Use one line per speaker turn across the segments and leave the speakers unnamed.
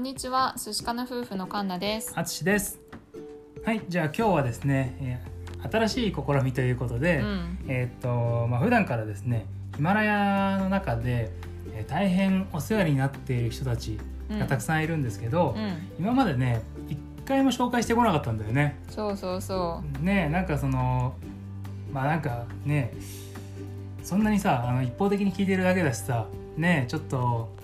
んにちは、寿司かの夫婦のカンナです。
あつしです。はいじゃあ今日はですね、えー新しい試みということで、
うん、
えーっとまあ普段からですねヒマラヤの中で、えー大変お世話になっている人たちがたくさんいるんですけど、
うん、
今までね一回も紹介してこなかったんだよね。
そうそうそ
ねなんかそのまあなんかねそんなにさあの一方的に聞いてるだけだしさねちょっと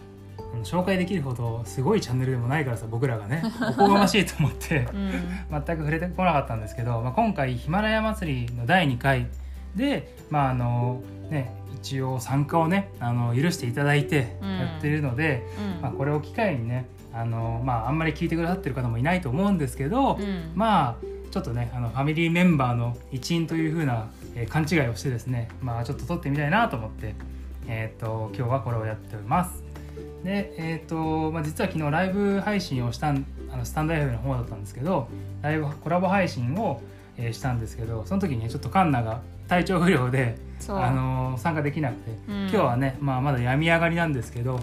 紹介できるほどすごいチャンネルでもないからさ僕らがね おこがましいと思って
う。うん、
全く触れてこなかったんですけど、まあ、今回ヒマラヤ祭りの第2回でまああのね一応参加をねあの許していただいて
うん。
やってるので、
うん、
まあ、これを機会にねあの、まあ、あんまり聞いてくださってる方もいないと思うんですけど、
うん、
まあちょっとねあのファミリーメンバーの一員という風な、えー勘違いをしてですねまあちょっと撮ってみたいなと思って、えー、と今日はこれをやっておりますでえっ、と、まあ、実は昨日ライブ配信をしたんあのスタンド FM の方だったんですけどライブコラボ配信を、えーしたんですけどその時にねちょっとカンナが体調不良で、あのー参加できなくて、
うん。
今日はね、まあ、まだ病み上がりなんですけど、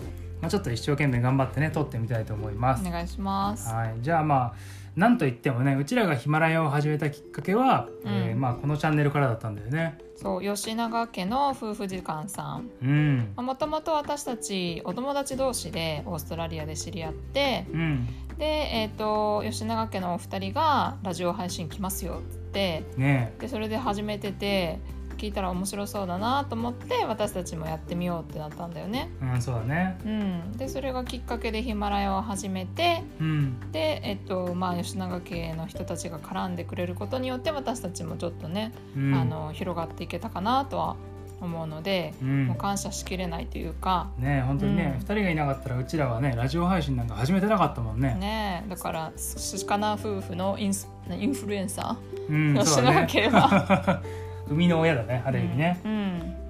まあ、ちょっと一生懸命頑張ってね撮ってみたいと思います。
お願いします。
はい、じゃあまあなんといってもねうちらがヒマラヤを始めたきっかけは、えー
うん
まあ、このチャンネルからだったんだよね。
そう、吉永家の夫婦時間さん。
うん、
もともと私たちお友達同士でオーストラリアで知り合って
うん、
で、えー、と吉永家のお二人がラジオ配信来ますよっつって
ね
でそれで始めてて聞いたら面白そうだなと思って私たちもやってみようってなったんだよね。
うん、そうだね。
うん、でそれがきっかけでヒマラヤを始めて
うん、
で、えっとまあ、吉永家の人たちが絡んでくれることによって私たちもちょっとね、
うん、
あの広がっていけたかなとは思うので、
うん
もう、感謝しきれないというか、
ね本当にね、
うん
二人がいなかったらうちらはねラジオ配信なんか始めてなかったもんね。
ね、だからすしかな夫婦のインスインフルエンサ
うん、
ー、
うだね。
永家は。
生みの親だねある意味ね。
うん。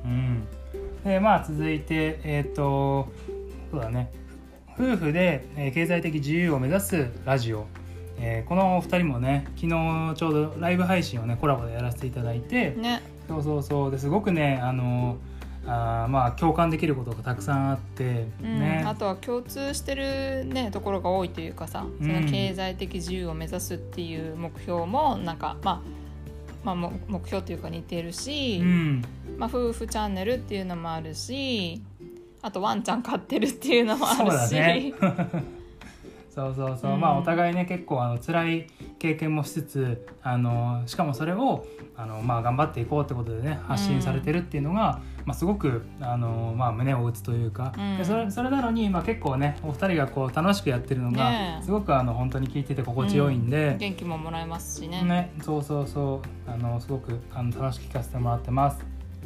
うん、でまあ続いてえっ、とそうだね。夫婦で、えー経済的自由を目指すラジオ、えーこのお二人もね昨日ちょうどライブ配信をねコラボでやらせていただいて、
ね。
そうそうそう。ですごくねあのあーまあ共感できることがたくさんあって、
うん。
ね。
あとは共通してる、ね、ところが多いというかさその経済的自由を目指すっていう目標もなんか、まあ、まあも目標というか似てるし、
うん。
まあ、夫婦チャンネルっていうのもあるしあとワンちゃん飼ってるっていうのもあ
そう
るし、
だね。そうそうそう、
うん。
まあお互いね結構あの辛い経験もしつつあのしかもそれをあの、まあ、頑張っていこうってことでね発信されてるっていうのが、まあ、すごくあの、まあ、胸を打つというか、
うん。
でそれそれなのに、まあ、結構ねお二人がこう楽しくやってるのが、
ねえ。
すごくあの本当に聞いてて心地よいんで。
元気ももらえますしね。
ね、そうそうそう。あのすごくあの楽しく聞かせてもらってます。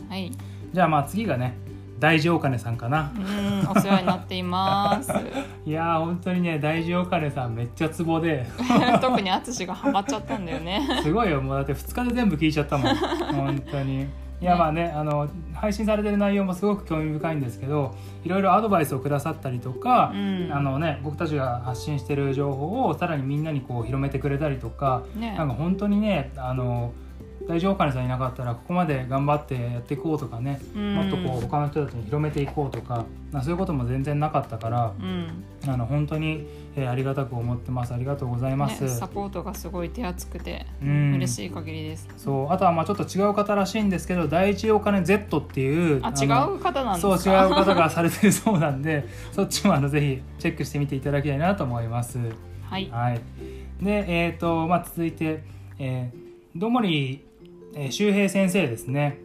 はい、
じゃあまあ次がね大事お金さんかな。
うんお世話になっています。
いやー本当にね大事お金さんめっちゃツボで。
特に淳がハマっちゃったんだよね。
すごいよもうだって2日で全部聞いちゃったもん。本当に。いや
ね
まあねあの配信されてる内容もすごく興味深いんですけどいろいろアドバイスをくださったりとか、
うん。
あのね僕たちが発信してる情報をさらにみんなにこう広めてくれたりとか、
ね。
なんか本当にねあの大丈夫金さんいなかったらここまで頑張ってやっていこうとかね、
うん
もっとこう他の人たちに広めていこうとか、まあ、そういうことも全然なかったから
うん
あの本当に、えーありがたく思ってますありがとうございます。
ね、サポートがすごい手厚くて
うん
嬉しい限りです。
そうあとはまあちょっと違う方らしいんですけど第一お金 Z っていう
あ違
の
う方なんです
そう
か。
違う方がされてるそうなんで そっちもあのぜひチェックしてみていただきたいなと思います。
はい。
はい、でえっ、とまあ続いて、えー、どもり、えー周平先生ですね。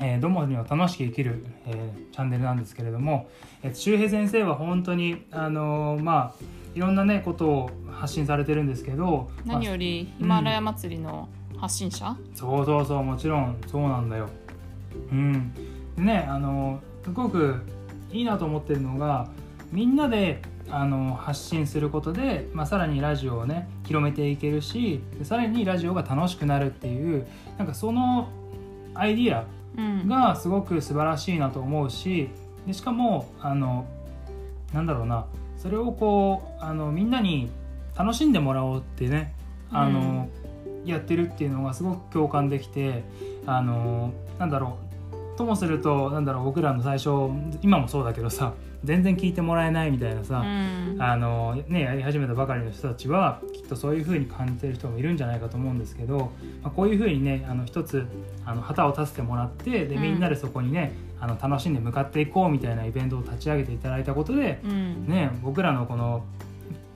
えー、どもりを楽しく生きる、えーチャンネルなんですけれども、えー、周平先生は本当にあのーまあいろんなねことを発信されてるんですけどまあ
何よりヒマラヤ祭りの発信者、
そうそうそうもちろんそうなんだよ。うん、でねあのすごくいいなと思ってるのがみんなであの発信することで、まあ、さらにラジオをね広めていけるしでさらにラジオが楽しくなるっていうなんかそのアイディア
うん。
がすごく素晴らしいなと思うしでしかもあのなんだろうなそれをこうあのみんなに楽しんでもらおうってねあの、やってるっていうのがすごく共感できてあのなんだろうともするとなんだろう僕らの最初今もそうだけどさ全然聞いてもらえないみたいなさ、
うん。
あのね、やり始めたばかりの人たちはきっとそういうふうに感じてる人もいるんじゃないかと思うんですけど、まあ、こういうふうにねあの一つあの旗を立ててもらってで
うん。
みんなでそこにね、あの楽しんで向かっていこうみたいなイベントを立ち上げていただいたことで、
うん。
ね、僕らのこの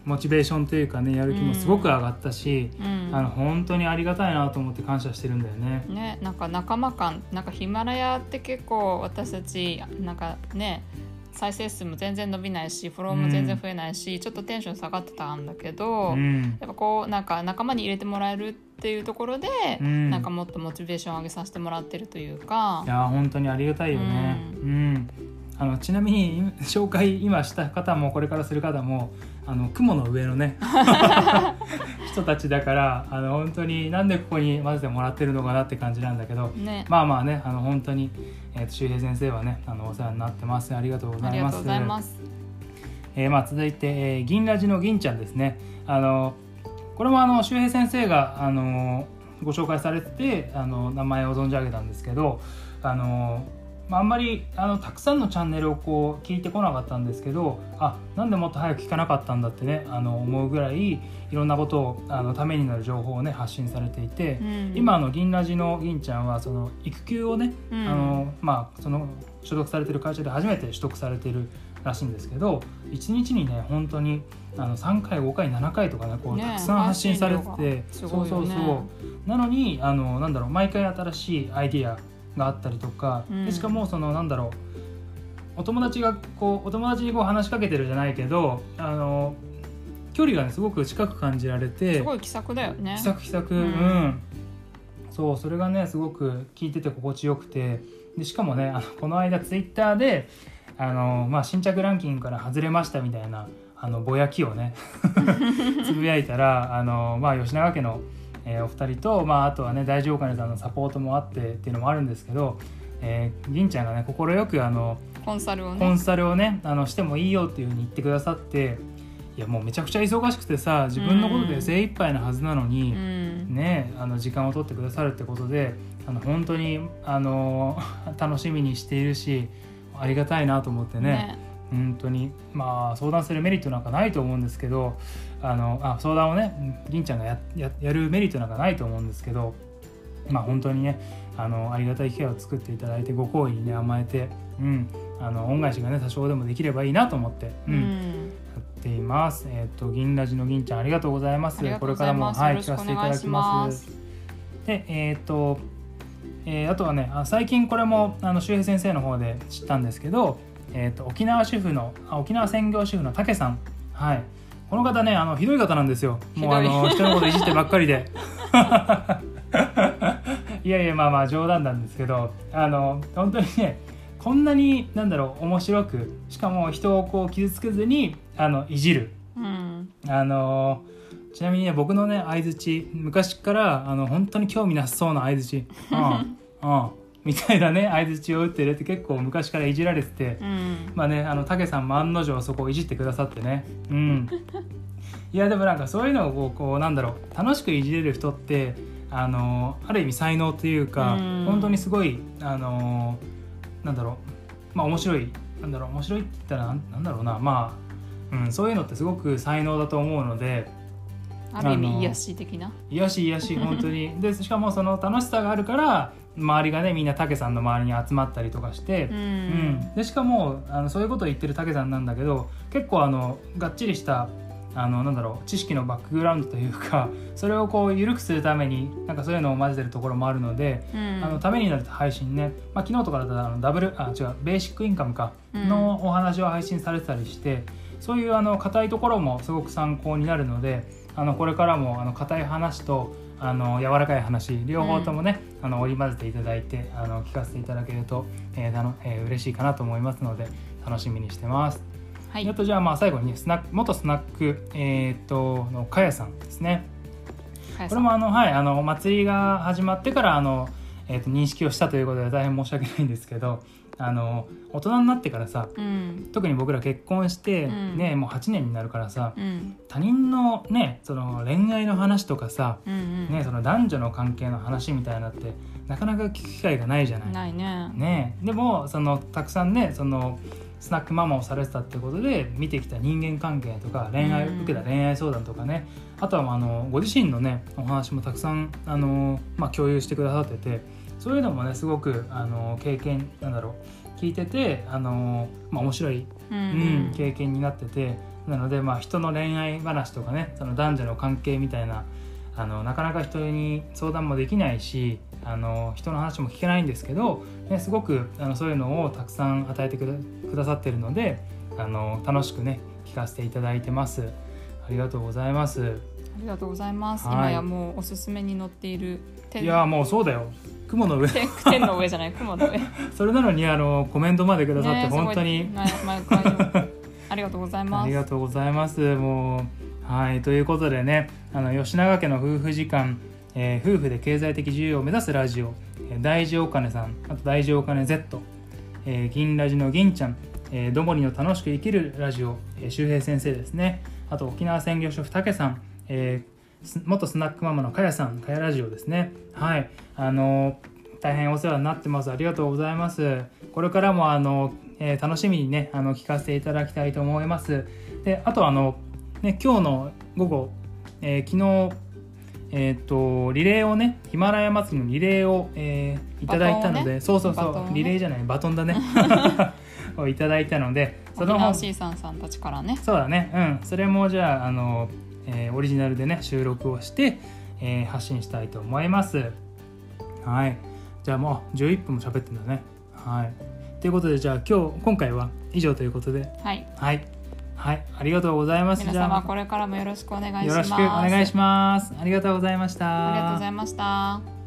モチベーションというかねやる気もすごく上がったし、
うん。
あの本当にありがたいなと思って感謝してるんだよね。
ね、なんか仲間感なんかヒマラヤって結構私たちなんかね再生数も全然伸びないしフォローも全然増えないし、ちょっとテンション下がってたんだけど、
うん。
やっぱこうなんか仲間に入れてもらえるっていうところで、
うん。
なんかもっとモチベーションを上げさせてもらってるというか。
いやー本当にありがたいよね。うん、あのちなみに紹介今した方もこれからする方もあの雲の上のね 人たちだからあの本当になんでここに混ぜてもらってるのかなって感じなんだけど
ね、
まあまあねあの本当に、えーと周平先生はねあのお世話になってます。
ありがとうございます。
えーまあ、続いて、えー銀ラジの銀ちゃんですね。あのこれもあの周平先生があのご紹介されててあの名前を存じ上げたんですけどあの、まあ、あんまりあのたくさんのチャンネルをこう聞いてこなかったんですけどあなんでもっと早く聞かなかったんだってねあの思うぐらいいろんなことをあのためになる情報をね発信されていて、
うん
今あの銀ラジの銀ちゃんはその育休をね
うん
あのまあ、その所属されてる会社で初めて取得されてるらしいんですけど1日にね本当にあの3回5回7回とかねこう
ね
たくさん発信されて
発
て、
ね
そうそうそう。なのにあのなんだろう毎回新しいアイディアがあったりとか、
うん。
でしかもそのなんだろうお友達がこうお友達にこう話しかけてるじゃないけどあの距離がねすごく近く感じられて
すごい気さくだよね。
気さく気さく
う
うんん、そうそれがねすごく聞いてて心地よくてでしかもねあのこの間ツイッターであの、まあ、新着ランキングから外れましたみたいなあのぼやきをね つぶやいたらあの、まあ、吉永家の、えーお二人と、まあ、あとはね大丈夫かねさんのサポートもあってっていうのもあるんですけど、えー銀ちゃんがね快くあの
コンサルを
コン
ね。
サルをねあのしてもいいよっていうふうに言ってくださっていやもうめちゃくちゃ忙しくてさ自分のことで精一杯なはずなのに、
うん。
ねあの時間を取ってくださるってことであの本当にあの楽しみにしているしありがたいなと思ってね本当にまあ相談するメリットなんかないと思うんですけどあのあ相談をね銀ちゃんがやややるメリットなんかないと思うんですけどまあ本当にねあのありがたい機会を作っていただいてご好意にね甘えて、うん、あの恩返しがね多少でもできればいいなと思って、う
うんん。
やっています。えっ、と銀ラジの銀ちゃんありがとうございます。
ありがとうご
これからも。はい聞かせていただきま。
ますす。
でえっ、と、えーあとはねあ最近これもあの周平先生の方で知ったんですけど、えっ、と沖縄主婦のあ沖縄専業主婦の竹さん。はい。この方ねあのひどい方なんですよ。もうあの人のこといじってばっかりで。いやいやまあまあ冗談なんですけどあの本当にねこんなになんだろう面白くしかも人をこう傷つけずにあのいじる。
うん。
あのちなみにね僕のね相づち昔からあの本当に興味なさそうな相づち「うん。うん」みたいなね相づちを打ってるって結構昔からいじられてて
うん。
まあねあの武さんも案の定そこをいじってくださってねうんいやでもなんかそういうのをこうこうなんだろう楽しくいじれる人ってあのある意味才能というか
うん
本当にすごいあのなんだろうまあ面白いなんだろう面白いって言ったらなんなんだろうなまあ、うん、そういうのってすごく才能だと思うので
ある意味癒し的な？
癒し癒し本当にでしかもその楽しさがあるから周りがねみんな武さんの周りに集まったりとかして
う、
うん
ん。
でしかもあのそういうことを言ってる武さんなんだけど結構あのがっちりしたあのなんだろう知識のバックグラウンドというか それをこう緩くするためになんかそういうのを混ぜてるところもあるので、
うん。
あのためになる配信ね、まあ、昨日とかだったらあのダブルあ違うベーシックインカムか
うん
のお話を配信されてたりして、そういうあの硬いところもすごく参考になるのであのこれからもあの硬い話とあの柔らかい話両方ともね、あの織り交ぜていただいてあの聞かせていただけると、えーたのえー嬉しいかなと思いますので楽しみにしてます。
はい
あ。とじゃあまあ最後にねスナック元スナック、えー、っとのかやさんですね。これもあの、はい、あのお祭りが始まってからあの、えー、と認識をしたということで大変申し訳ないんですけどあの大人になってからさ
うん。
特に僕ら結婚して、
うん
ねもう8年になるからさ
うん。
他人のねその恋愛の話とかさ、
うん。うん。
ね、その男女の関係の話みたいなってなかなか聞く機会がないじゃない。
ないね
ねでもそのたくさんねそのスナックママをされてたってことで見てきた人間関係とか恋愛、
うん
受けた恋愛相談とかねあとはまああのご自身のねお話もたくさんあの、まあ、共有してくださっててそういうのもねすごくあの経験なんだろう聞いててあの、まあ、面白い、
うん
うん。経験になっててなのでまあ人の恋愛話とかねその男女の関係みたいなあのなかなか人に相談もできないしあの人の話も聞けないんですけど、ね、すごくあのそういうのをたくさん与えてくださってるのであの楽しくね聞かせていただいてます。ありがとうございます。
ありがとうございます、
はい。
今やもうおすすめに載っている天
いやもうそうだよ雲の上。
天天の上じゃない雲の上。
それなのにあのコメントまでくださって
ね
本当に、
すごい毎回ありがとうございます。
ありがとうございます。もうはいということでねあの吉永家の夫婦時間、えー夫婦で経済的自由を目指すラジオ、えー大事お金さんあと大事お金 Z、えー銀ラジの銀ちゃん、えー、どもりの楽しく生きるラジオ、えー周平先生ですね。あと沖縄専業主婦たけさん、えーす元スナックママのかやさんかやラジオですね。はい。あのー大変お世話になってます。ありがとうございます。これからもあの、えー楽しみにねあの聞かせていただきたいと思います。であとあの、ね、今日の午後、えー昨日えー、とリレーをねヒマラヤ祭りのリレーを、えーいただいたので、
ね。
そうそうそう、
ね。
リレーじゃないバトンだね。をいただいたのでその
沖縄 C さんさんたちからね。
そうだね。うん。それもじゃああの、えーオリジナルでね収録をして、えー発信したいと思います。はい。じゃあもう11分も喋ってんだね。はい。ということでじゃあ今日今回は以上ということで。
はい。
はい。はい。ありがとうございます。
皆様これからもよろしくお願いします。
よろしくお願いします。ありがとうございました。
ありがとうございました